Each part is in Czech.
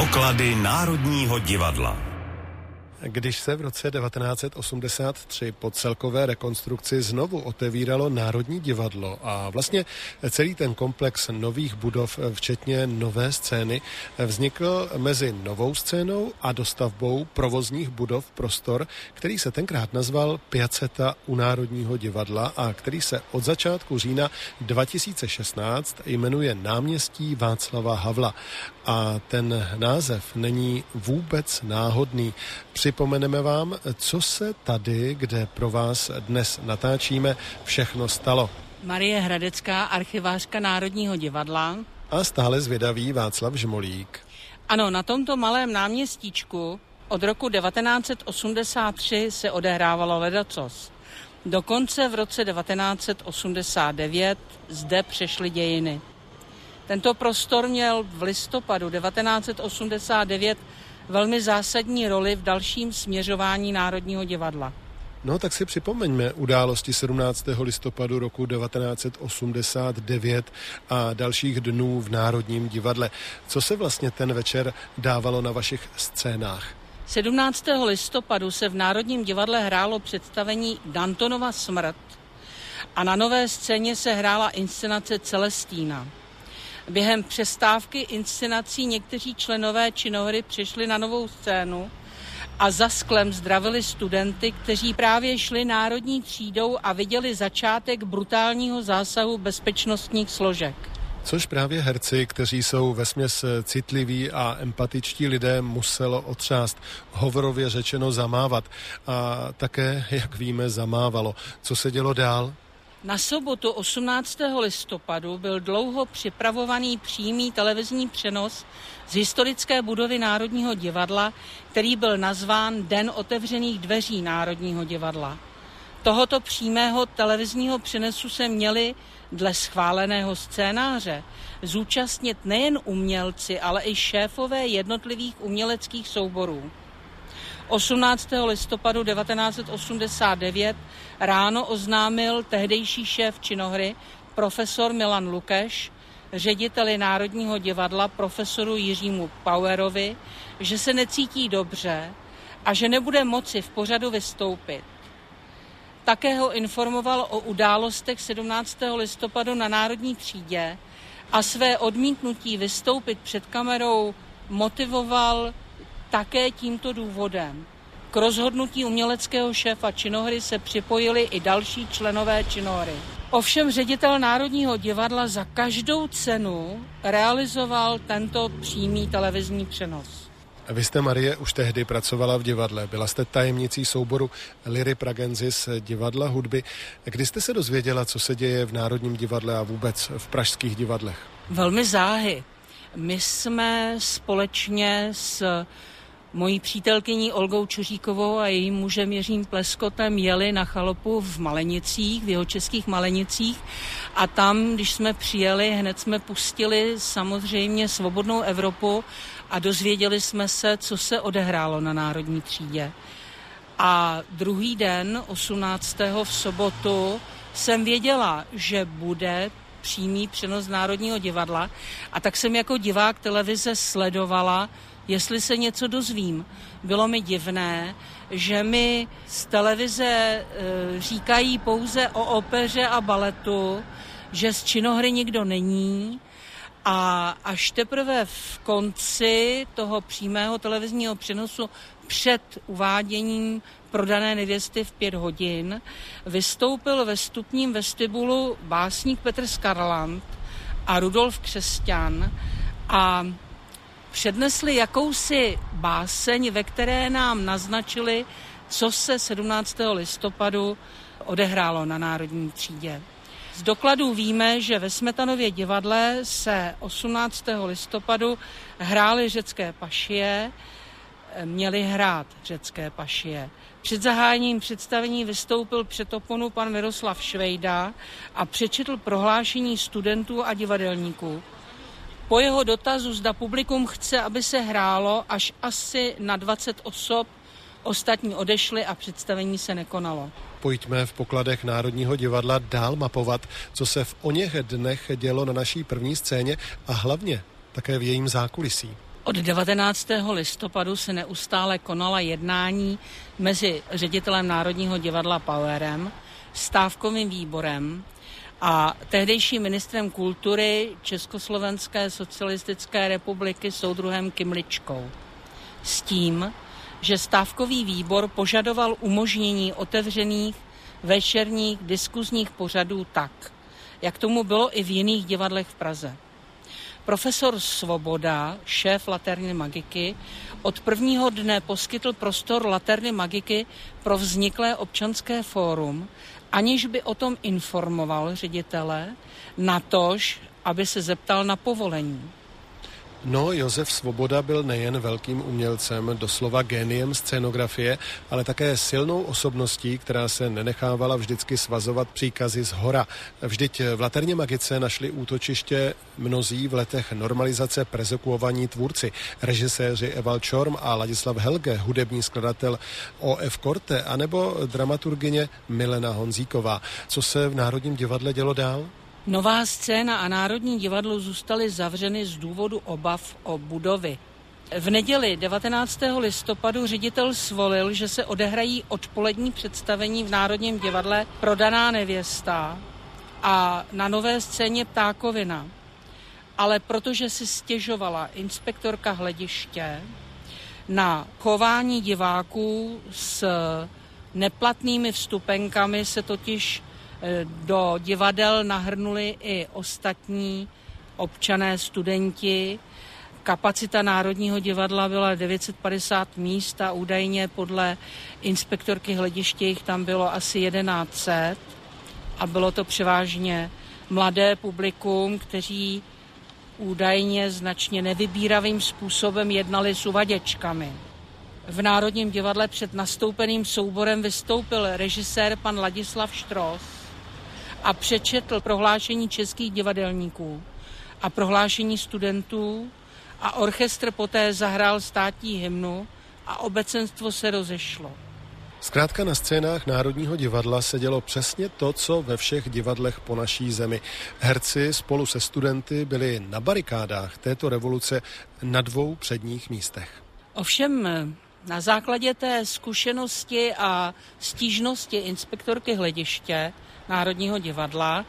Poklady Národního divadla. Když se v roce 1983 po celkové rekonstrukci znovu otevíralo Národní divadlo a vlastně celý ten komplex nových budov, včetně nové scény, vznikl mezi novou scénou a dostavbou provozních budov prostor, který se tenkrát nazval Piaceta u Národního divadla a který se od začátku října 2016 jmenuje náměstí Václava Havla. A ten název není vůbec náhodný. Připomeneme vám, co se tady, kde pro vás dnes natáčíme, všechno stalo. Marie Hradecká, archivářka Národního divadla. A stále zvědavý Václav Žmolík. Ano, na tomto malém náměstíčku od roku 1983 se odehrávalo ledacos. Dokonce v roce 1989 zde přešly dějiny. Tento prostor měl v listopadu 1989 velmi zásadní roli v dalším směřování Národního divadla. No tak si připomeňme události 17. listopadu roku 1989 a dalších dnů v Národním divadle. Co se vlastně ten večer dávalo na vašich scénách? 17. listopadu se v Národním divadle hrálo představení Dantonova smrt a na nové scéně se hrála inscenace Celestína. Během přestávky inscenací někteří členové činohry přišli na novou scénu a za sklem zdravili studenty, kteří právě šli národní třídou a viděli začátek brutálního zásahu bezpečnostních složek. Což právě herci, kteří jsou vesměs citliví a empatičtí lidé, muselo otřást, hovorově řečeno zamávat. A také, jak víme, zamávalo. Co se dělo dál? Na sobotu 18. listopadu byl dlouho připravovaný přímý televizní přenos z historické budovy Národního divadla, který byl nazván Den otevřených dveří Národního divadla. Tohoto přímého televizního přenesu se měli dle schváleného scénáře zúčastnit nejen umělci, ale i šéfové jednotlivých uměleckých souborů. 18. listopadu 1989 ráno oznámil tehdejší šéf činohry profesor Milan Lukeš, řediteli Národního divadla profesoru Jiřímu Powerovi, že se necítí dobře a že nebude moci v pořadu vystoupit. Také ho informoval o událostech 17. listopadu na Národní třídě a své odmítnutí vystoupit před kamerou motivoval také tímto důvodem. K rozhodnutí uměleckého šéfa činohry se připojili i další členové činohry. Ovšem ředitel Národního divadla za každou cenu realizoval tento přímý televizní přenos. Vy jste, Marie, už tehdy pracovala v divadle. Byla jste tajemnicí souboru Liry Pragenzis divadla hudby. Kdy jste se dozvěděla, co se děje v Národním divadle a vůbec v pražských divadlech? Velmi záhy. My jsme společně s mojí přítelkyní Olgou Čuříkovou a jejím mužem Jiřím Pleskotem jeli na chalopu v Malenicích, v jeho českých Malenicích a tam, když jsme přijeli, hned jsme pustili samozřejmě svobodnou Evropu a dozvěděli jsme se, co se odehrálo na Národní třídě. A druhý den, 18. v sobotu, jsem věděla, že bude přímý přenos Národního divadla a tak jsem jako divák televize sledovala jestli se něco dozvím. Bylo mi divné, že mi z televize e, říkají pouze o opeře a baletu, že z činohry nikdo není a až teprve v konci toho přímého televizního přenosu před uváděním prodané nevěsty v pět hodin vystoupil ve stupním vestibulu básník Petr Skarland a Rudolf Křesťan a přednesli jakousi báseň, ve které nám naznačili, co se 17. listopadu odehrálo na Národní třídě. Z dokladů víme, že ve Smetanově divadle se 18. listopadu hrály řecké pašie, měli hrát řecké pašie. Před zahájením představení vystoupil před oponu pan Miroslav Švejda a přečetl prohlášení studentů a divadelníků. Po jeho dotazu, zda publikum chce, aby se hrálo, až asi na 20 osob, ostatní odešli a představení se nekonalo. Pojďme v pokladech Národního divadla dál mapovat, co se v oněch dnech dělo na naší první scéně a hlavně také v jejím zákulisí. Od 19. listopadu se neustále konala jednání mezi ředitelem Národního divadla Powerem, stávkovým výborem a tehdejším ministrem kultury Československé socialistické republiky soudruhem Kimličkou. S tím, že stávkový výbor požadoval umožnění otevřených večerních diskuzních pořadů tak, jak tomu bylo i v jiných divadlech v Praze. Profesor Svoboda, šéf Laterny Magiky, od prvního dne poskytl prostor Laterny Magiky pro vzniklé občanské fórum, aniž by o tom informoval ředitele, natož, aby se zeptal na povolení. No, Josef Svoboda byl nejen velkým umělcem, doslova géniem scénografie, ale také silnou osobností, která se nenechávala vždycky svazovat příkazy z hora. Vždyť v Laterně Magice našli útočiště mnozí v letech normalizace prezekuovaní tvůrci, režiséři Eval Čorm a Ladislav Helge, hudební skladatel O.F. Korte, anebo dramaturgině Milena Honzíková. Co se v Národním divadle dělo dál? Nová scéna a Národní divadlo zůstaly zavřeny z důvodu obav o budovy. V neděli 19. listopadu ředitel svolil, že se odehrají odpolední představení v Národním divadle Prodaná nevěsta a na nové scéně Ptákovina. Ale protože si stěžovala inspektorka hlediště na chování diváků s neplatnými vstupenkami se totiž do divadel nahrnuli i ostatní občané, studenti. Kapacita Národního divadla byla 950 míst a údajně podle inspektorky hlediště jich tam bylo asi 1100 a bylo to převážně mladé publikum, kteří údajně značně nevybíravým způsobem jednali s uvaděčkami. V Národním divadle před nastoupeným souborem vystoupil režisér pan Ladislav Štros a přečetl prohlášení českých divadelníků a prohlášení studentů a orchestr poté zahrál státní hymnu a obecenstvo se rozešlo. Zkrátka na scénách Národního divadla se dělo přesně to, co ve všech divadlech po naší zemi. Herci spolu se studenty byli na barikádách této revoluce na dvou předních místech. Ovšem na základě té zkušenosti a stížnosti inspektorky hlediště Národního divadla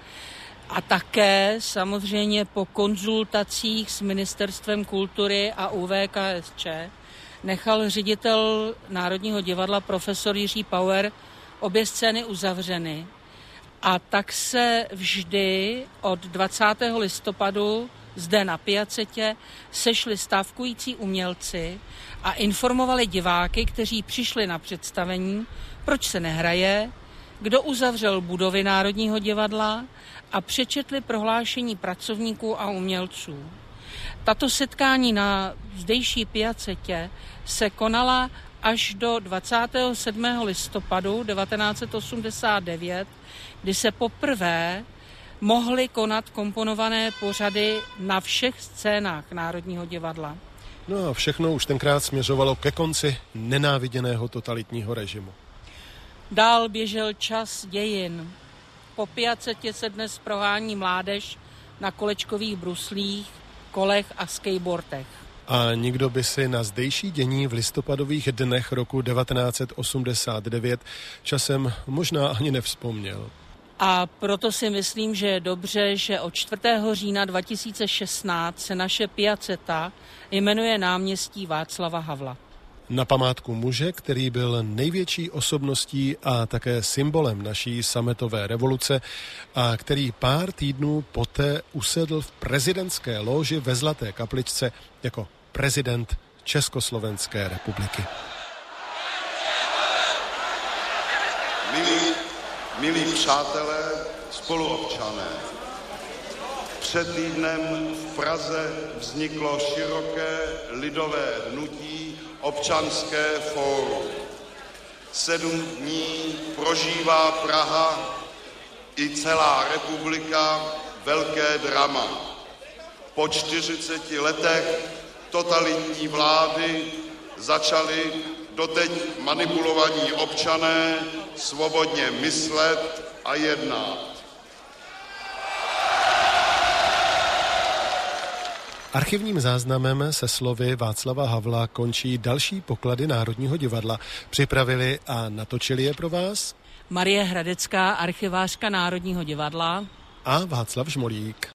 a také samozřejmě po konzultacích s Ministerstvem kultury a UVKSČ nechal ředitel Národního divadla profesor Jiří Power obě scény uzavřeny. A tak se vždy od 20. listopadu zde na Piacetě sešli stávkující umělci a informovali diváky, kteří přišli na představení, proč se nehraje, kdo uzavřel budovy Národního divadla a přečetli prohlášení pracovníků a umělců. Tato setkání na zdejší piacetě se konala až do 27. listopadu 1989, kdy se poprvé mohly konat komponované pořady na všech scénách Národního divadla. No a všechno už tenkrát směřovalo ke konci nenáviděného totalitního režimu. Dál běžel čas dějin. Po piacetě se dnes prohání mládež na kolečkových bruslích, kolech a skateboardech. A nikdo by si na zdejší dění v listopadových dnech roku 1989 časem možná ani nevzpomněl. A proto si myslím, že je dobře, že od 4. října 2016 se naše piaceta jmenuje náměstí Václava Havla na památku muže, který byl největší osobností a také symbolem naší sametové revoluce a který pár týdnů poté usedl v prezidentské loži ve Zlaté kapličce jako prezident Československé republiky. Milí, milí přátelé, spoluobčané, před týdnem v Praze vzniklo široké lidové hnutí občanské fórum. Sedm dní prožívá Praha i celá republika velké drama. Po 40 letech totalitní vlády začali doteď manipulovaní občané svobodně myslet a jednat. Archivním záznamem se slovy Václava Havla končí další poklady Národního divadla. Připravili a natočili je pro vás Marie Hradecká, archivářka Národního divadla a Václav Žmolík.